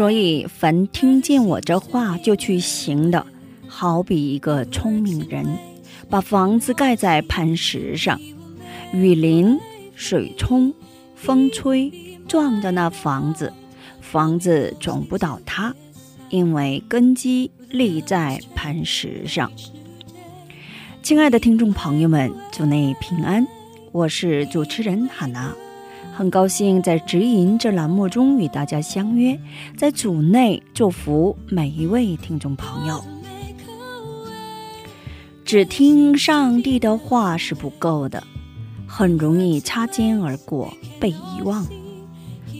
所以，凡听见我这话就去行的，好比一个聪明人，把房子盖在磐石上，雨淋、水冲、风吹，撞着那房子，房子总不倒塌，因为根基立在磐石上。亲爱的听众朋友们，祝你平安，我是主持人哈娜。很高兴在直营这栏目中与大家相约，在组内祝福每一位听众朋友。只听上帝的话是不够的，很容易擦肩而过，被遗忘；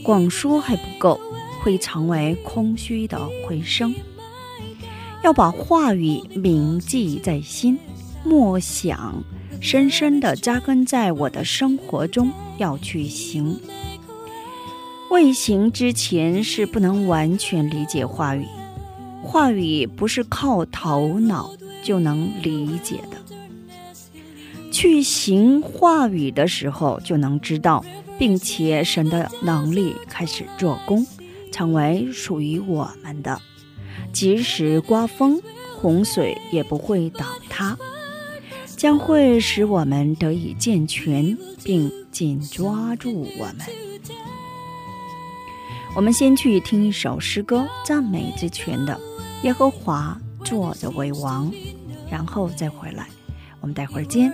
光说还不够，会成为空虚的回声。要把话语铭记在心，默想。深深地扎根在我的生活中，要去行。未行之前是不能完全理解话语，话语不是靠头脑就能理解的。去行话语的时候，就能知道，并且神的能力开始做工，成为属于我们的。即使刮风，洪水也不会倒塌。将会使我们得以健全，并紧抓住我们。我们先去听一首诗歌，赞美之泉的耶和华坐着为王，然后再回来。我们待会儿见。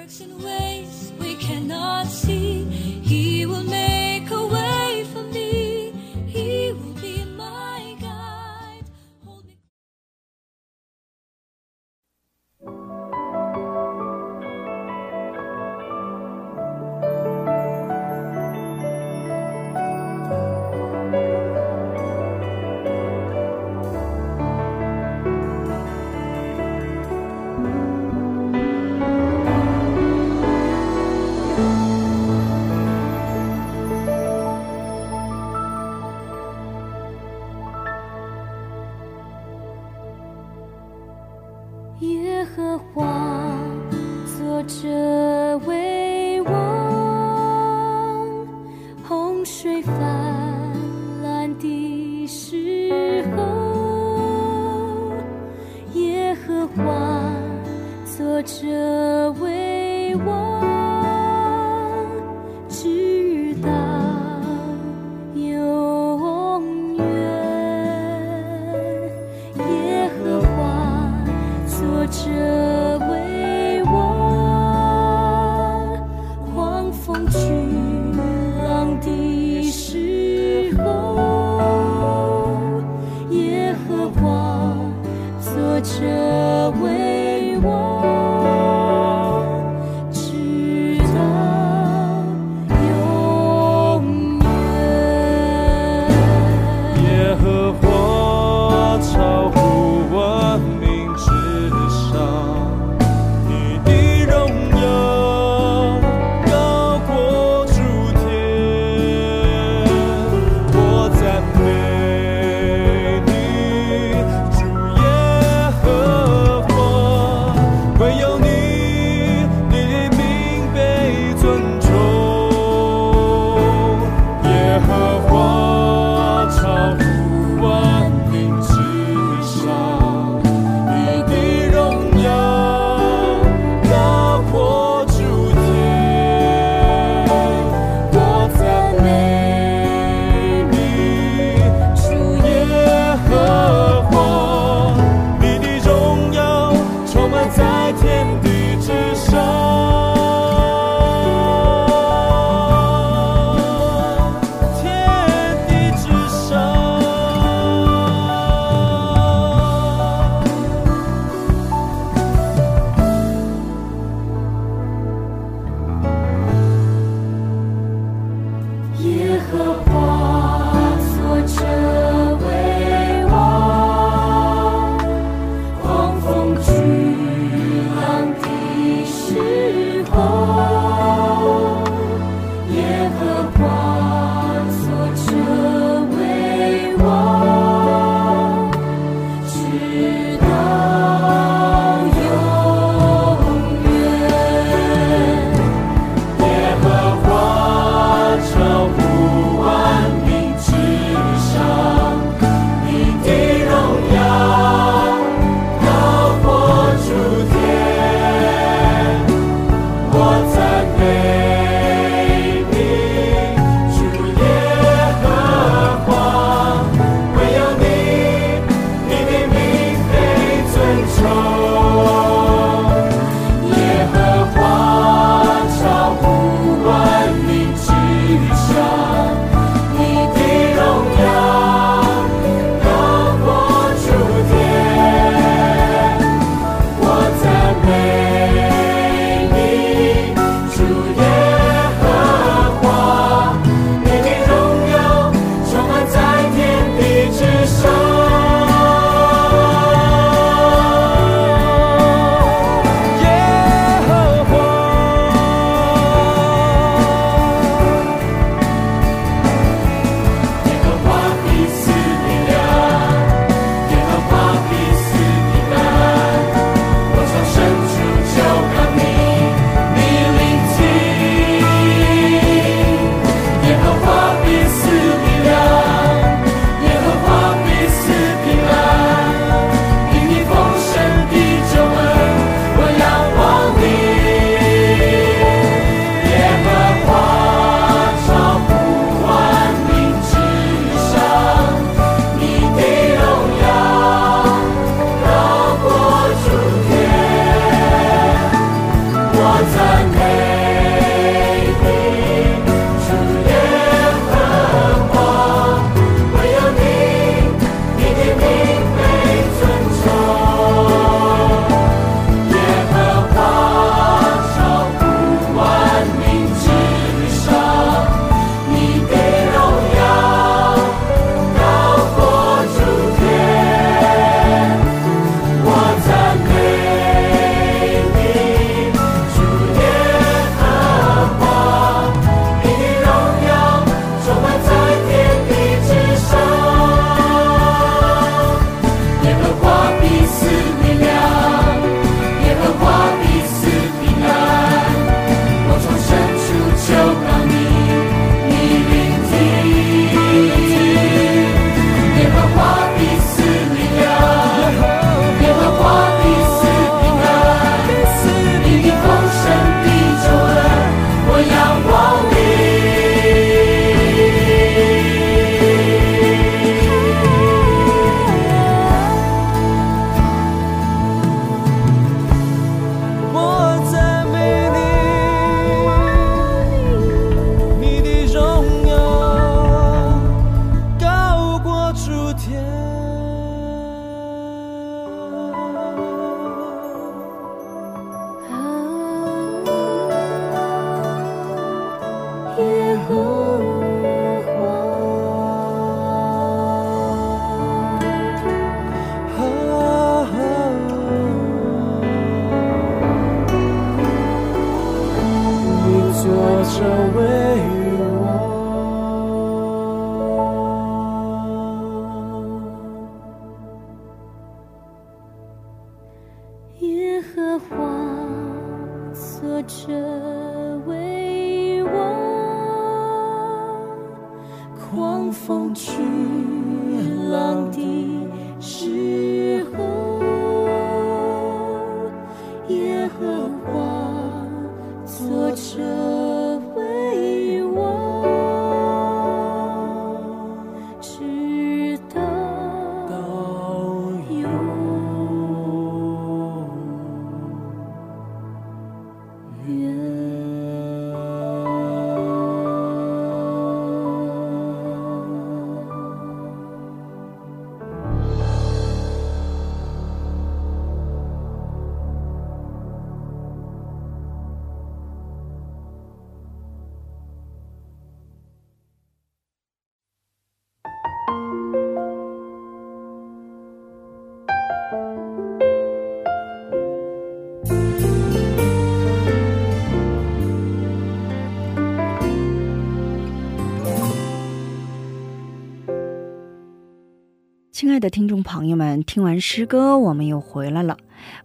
的听众朋友们，听完诗歌，我们又回来了。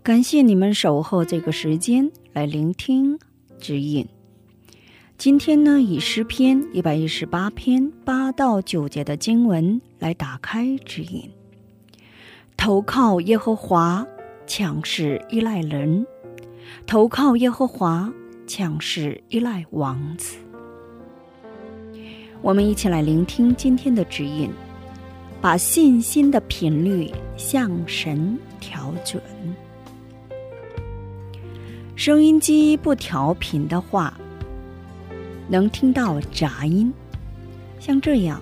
感谢你们守候这个时间来聆听指引。今天呢，以诗篇一百一十八篇八到九节的经文来打开指引。投靠耶和华，强势依赖人；投靠耶和华，强势依赖王子。我们一起来聆听今天的指引。把信心的频率向神调准。收音机不调频的话，能听到杂音。像这样，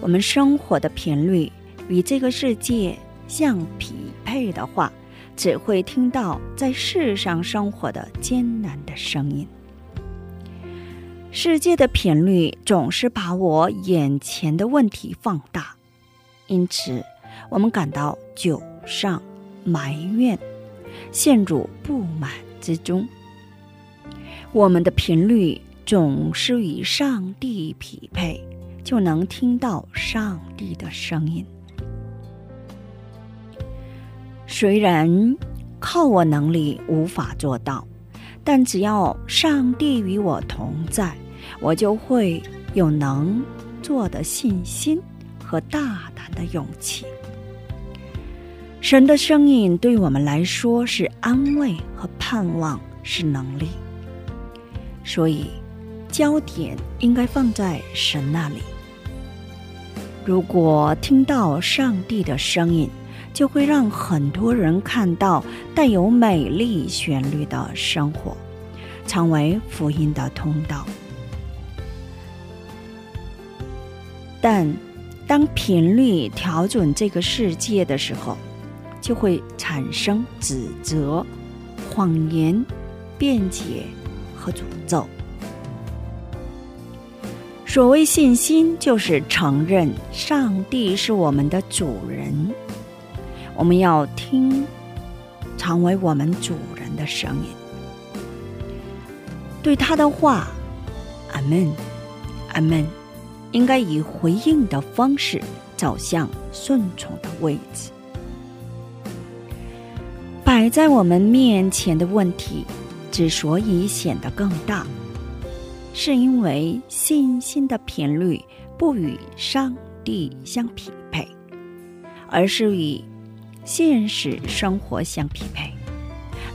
我们生活的频率与这个世界相匹配的话，只会听到在世上生活的艰难的声音。世界的频率总是把我眼前的问题放大。因此，我们感到沮丧、埋怨，陷入不满之中。我们的频率总是与上帝匹配，就能听到上帝的声音。虽然靠我能力无法做到，但只要上帝与我同在，我就会有能做的信心。和大胆的勇气，神的声音对我们来说是安慰和盼望，是能力。所以，焦点应该放在神那里。如果听到上帝的声音，就会让很多人看到带有美丽旋律的生活，成为福音的通道。但。当频率调准这个世界的时候，就会产生指责、谎言、辩解和诅咒。所谓信心，就是承认上帝是我们的主人。我们要听成为我们主人的声音，对他的话，阿门，阿门。应该以回应的方式走向顺从的位置。摆在我们面前的问题之所以显得更大，是因为信心的频率不与上帝相匹配，而是与现实生活相匹配。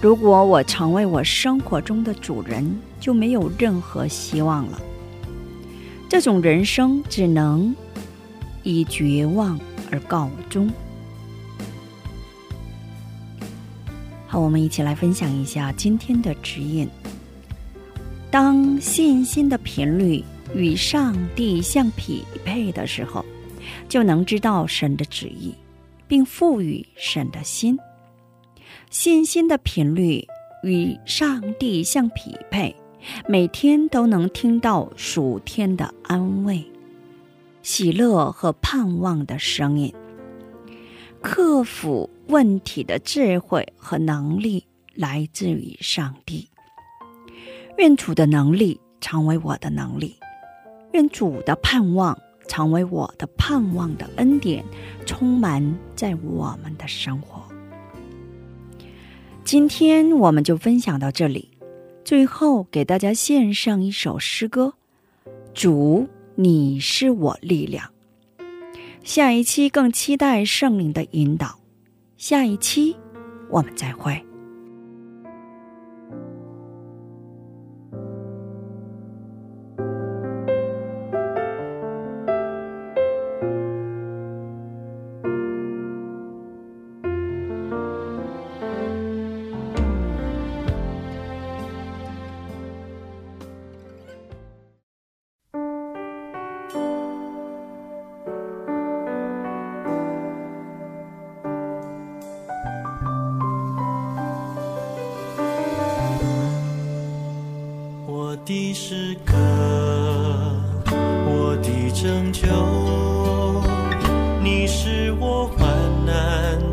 如果我成为我生活中的主人，就没有任何希望了。这种人生只能以绝望而告终。好，我们一起来分享一下今天的指引。当信心的频率与上帝相匹配的时候，就能知道神的旨意，并赋予神的心。信心的频率与上帝相匹配。每天都能听到属天的安慰、喜乐和盼望的声音。克服问题的智慧和能力来自于上帝。愿主的能力成为我的能力，愿主的盼望成为我的盼望的恩典，充满在我们的生活。今天我们就分享到这里。最后给大家献上一首诗歌：主，你是我力量。下一期更期待圣灵的引导。下一期我们再会。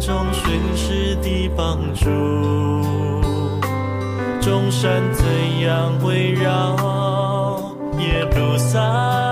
中随时的帮助。众山怎样围绕耶路撒